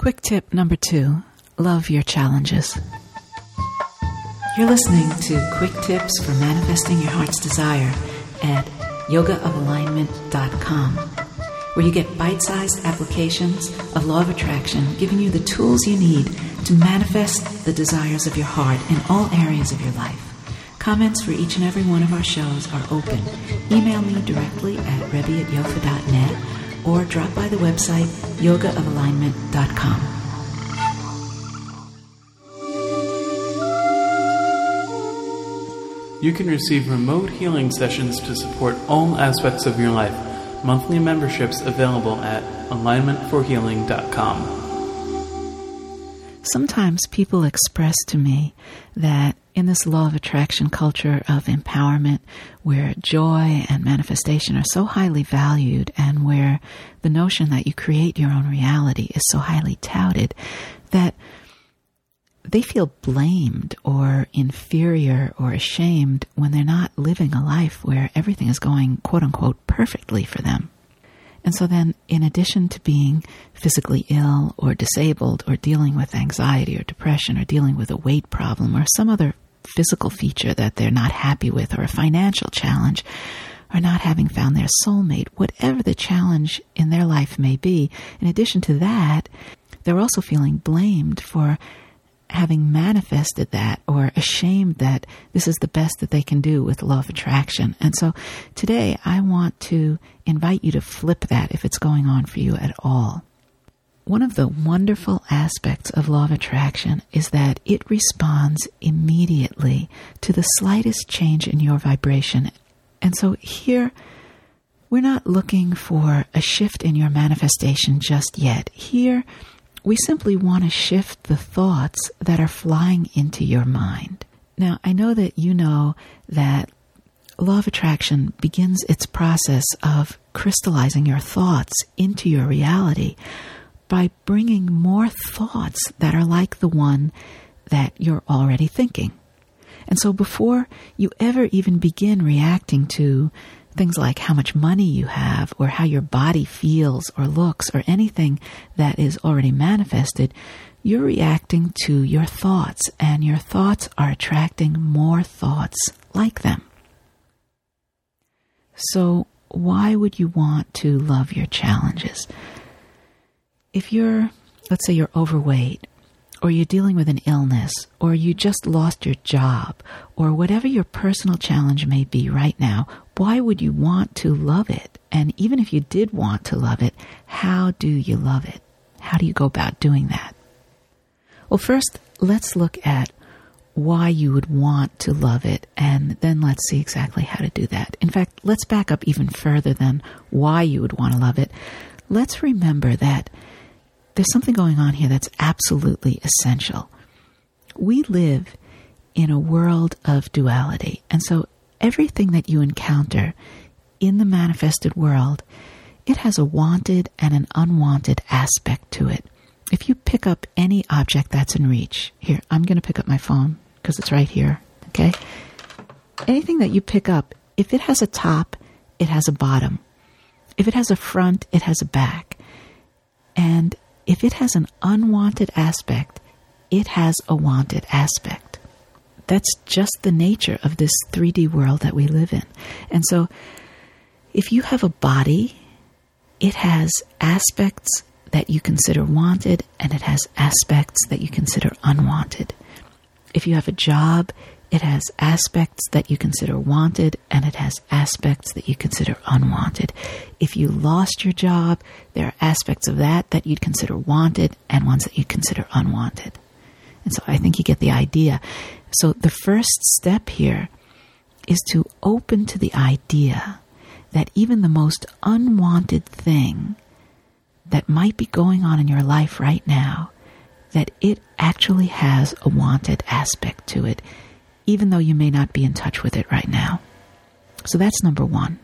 Quick tip number two love your challenges. You're listening to Quick Tips for Manifesting Your Heart's Desire at yogaofalignment.com, where you get bite sized applications of law of attraction, giving you the tools you need to manifest the desires of your heart in all areas of your life. Comments for each and every one of our shows are open. Email me directly at rebbie at yofa.net or drop by the website yogaofalignment.com. You can receive remote healing sessions to support all aspects of your life. Monthly memberships available at alignmentforhealing.com. Sometimes people express to me that in this law of attraction culture of empowerment, where joy and manifestation are so highly valued, and where the notion that you create your own reality is so highly touted, that they feel blamed or inferior or ashamed when they're not living a life where everything is going quote unquote perfectly for them. And so then, in addition to being physically ill or disabled or dealing with anxiety or depression or dealing with a weight problem or some other physical feature that they're not happy with or a financial challenge or not having found their soulmate, whatever the challenge in their life may be, in addition to that, they're also feeling blamed for having manifested that or ashamed that this is the best that they can do with law of attraction. And so today I want to invite you to flip that if it's going on for you at all. One of the wonderful aspects of law of attraction is that it responds immediately to the slightest change in your vibration. And so here, we're not looking for a shift in your manifestation just yet. Here, we simply want to shift the thoughts that are flying into your mind. Now, I know that you know that law of attraction begins its process of crystallizing your thoughts into your reality by bringing more thoughts that are like the one that you're already thinking. And so before you ever even begin reacting to things like how much money you have or how your body feels or looks or anything that is already manifested, you're reacting to your thoughts and your thoughts are attracting more thoughts like them. So why would you want to love your challenges? If you're, let's say you're overweight or you're dealing with an illness, or you just lost your job, or whatever your personal challenge may be right now, why would you want to love it? And even if you did want to love it, how do you love it? How do you go about doing that? Well, first, let's look at why you would want to love it, and then let's see exactly how to do that. In fact, let's back up even further than why you would want to love it. Let's remember that there's something going on here that's absolutely essential. We live in a world of duality, and so everything that you encounter in the manifested world, it has a wanted and an unwanted aspect to it. If you pick up any object that's in reach, here, I'm going to pick up my phone because it's right here, okay? Anything that you pick up, if it has a top, it has a bottom. If it has a front, it has a back. And if it has an unwanted aspect, it has a wanted aspect. That's just the nature of this 3D world that we live in. And so, if you have a body, it has aspects that you consider wanted and it has aspects that you consider unwanted. If you have a job, it has aspects that you consider wanted and it has aspects that you consider unwanted. If you lost your job, there are aspects of that that you'd consider wanted and ones that you'd consider unwanted. And so I think you get the idea. So the first step here is to open to the idea that even the most unwanted thing that might be going on in your life right now, that it actually has a wanted aspect to it even though you may not be in touch with it right now. So that's number one.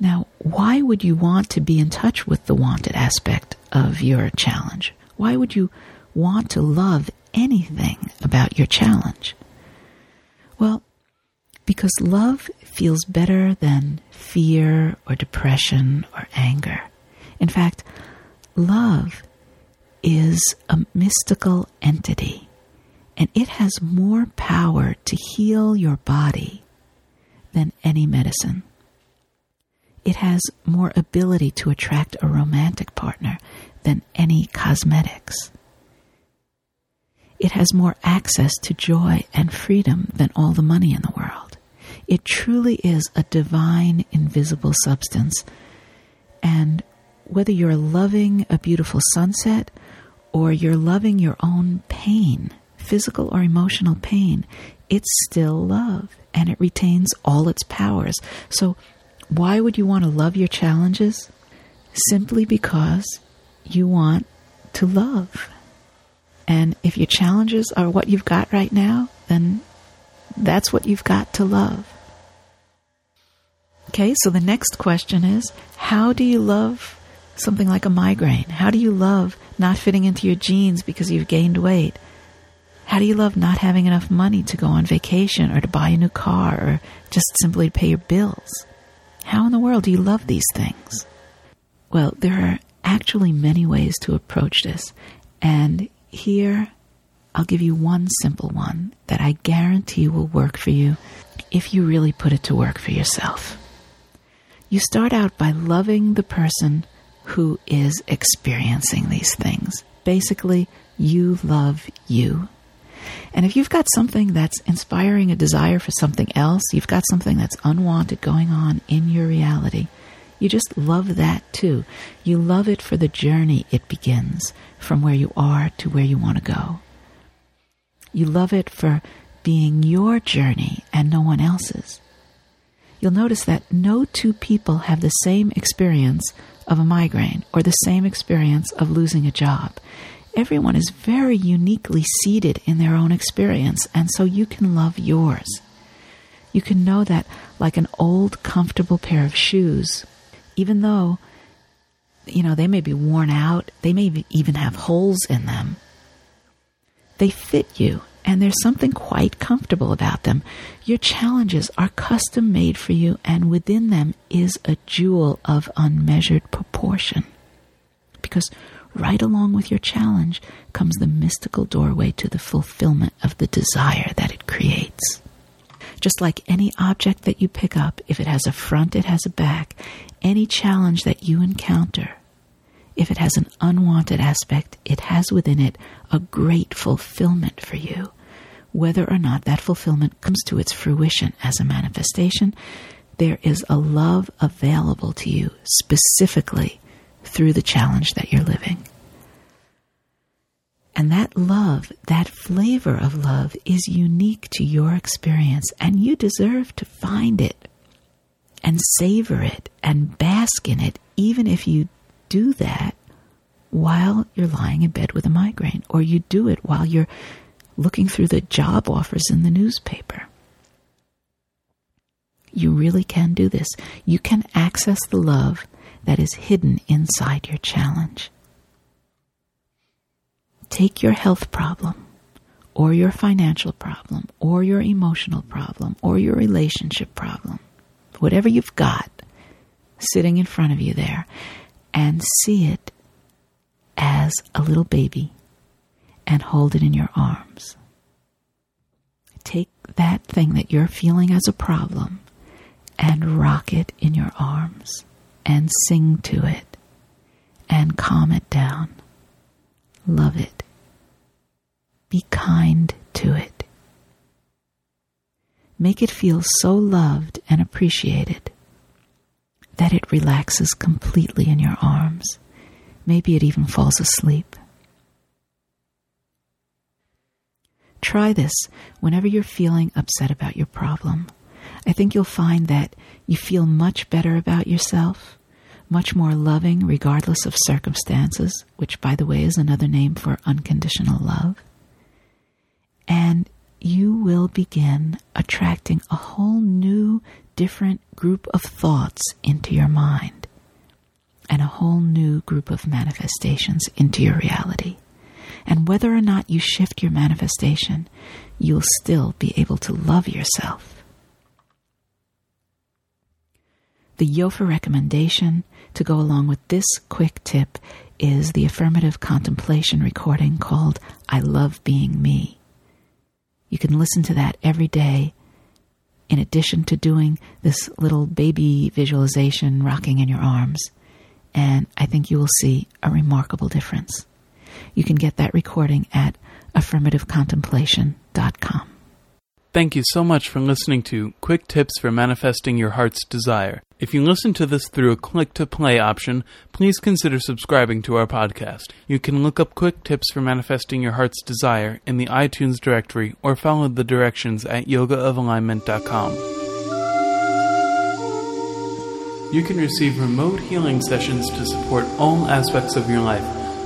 Now, why would you want to be in touch with the wanted aspect of your challenge? Why would you want to love anything about your challenge? Well, because love feels better than fear or depression or anger. In fact, love is a mystical entity, and it has more power to heal your body than any medicine. It has more ability to attract a romantic partner than any cosmetics. It has more access to joy and freedom than all the money in the world. It truly is a divine, invisible substance. And whether you're loving a beautiful sunset or you're loving your own pain, physical or emotional pain, it's still love and it retains all its powers. So, why would you want to love your challenges? Simply because you want to love. And if your challenges are what you've got right now, then that's what you've got to love. Okay, so the next question is how do you love something like a migraine? How do you love not fitting into your jeans because you've gained weight? How do you love not having enough money to go on vacation or to buy a new car or just simply to pay your bills? How in the world do you love these things? Well, there are actually many ways to approach this, and here I'll give you one simple one that I guarantee will work for you if you really put it to work for yourself. You start out by loving the person who is experiencing these things. Basically, you love you. And if you've got something that's inspiring a desire for something else, you've got something that's unwanted going on in your reality, you just love that too. You love it for the journey it begins from where you are to where you want to go. You love it for being your journey and no one else's. You'll notice that no two people have the same experience of a migraine or the same experience of losing a job. Everyone is very uniquely seated in their own experience, and so you can love yours. You can know that, like an old, comfortable pair of shoes, even though, you know, they may be worn out, they may even have holes in them, they fit you, and there's something quite comfortable about them. Your challenges are custom made for you, and within them is a jewel of unmeasured proportion. Because right along with your challenge comes the mystical doorway to the fulfillment of the desire that it creates. Just like any object that you pick up, if it has a front, it has a back. Any challenge that you encounter, if it has an unwanted aspect, it has within it a great fulfillment for you. Whether or not that fulfillment comes to its fruition as a manifestation, there is a love available to you specifically through the challenge that you're living. And that love, that flavor of love, is unique to your experience, and you deserve to find it and savor it and bask in it, even if you do that while you're lying in bed with a migraine, or you do it while you're looking through the job offers in the newspaper. You really can do this. You can access the love that is hidden inside your challenge. Take your health problem, or your financial problem, or your emotional problem, or your relationship problem, whatever you've got sitting in front of you there, and see it as a little baby and hold it in your arms. Take that thing that you're feeling as a problem and rock it in your arms and sing to it and calm it down. Love it. Be kind to it. Make it feel so loved and appreciated that it relaxes completely in your arms. Maybe it even falls asleep. Try this whenever you're feeling upset about your problem. I think you'll find that you feel much better about yourself, much more loving regardless of circumstances, which, by the way, is another name for unconditional love. And you will begin attracting a whole new, different group of thoughts into your mind and a whole new group of manifestations into your reality. And whether or not you shift your manifestation, you'll still be able to love yourself. The Yofa recommendation to go along with this quick tip is the affirmative contemplation recording called I Love Being Me. You can listen to that every day in addition to doing this little baby visualization rocking in your arms. And I think you will see a remarkable difference. You can get that recording at affirmativecontemplation.com. Thank you so much for listening to Quick Tips for Manifesting Your Heart's Desire. If you listen to this through a click to play option, please consider subscribing to our podcast. You can look up Quick Tips for Manifesting Your Heart's Desire in the iTunes directory or follow the directions at yogaofalignment.com. You can receive remote healing sessions to support all aspects of your life.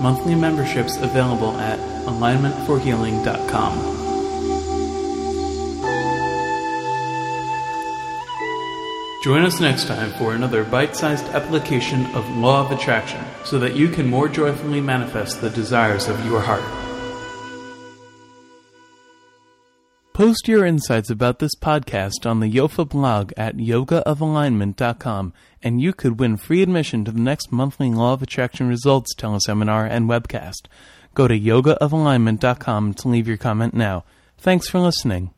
Monthly memberships available at alignmentforhealing.com. Join us next time for another bite sized application of Law of Attraction so that you can more joyfully manifest the desires of your heart. Post your insights about this podcast on the Yofa blog at yogaofalignment.com, and you could win free admission to the next monthly Law of Attraction Results teleseminar and webcast. Go to yogaofalignment.com to leave your comment now. Thanks for listening.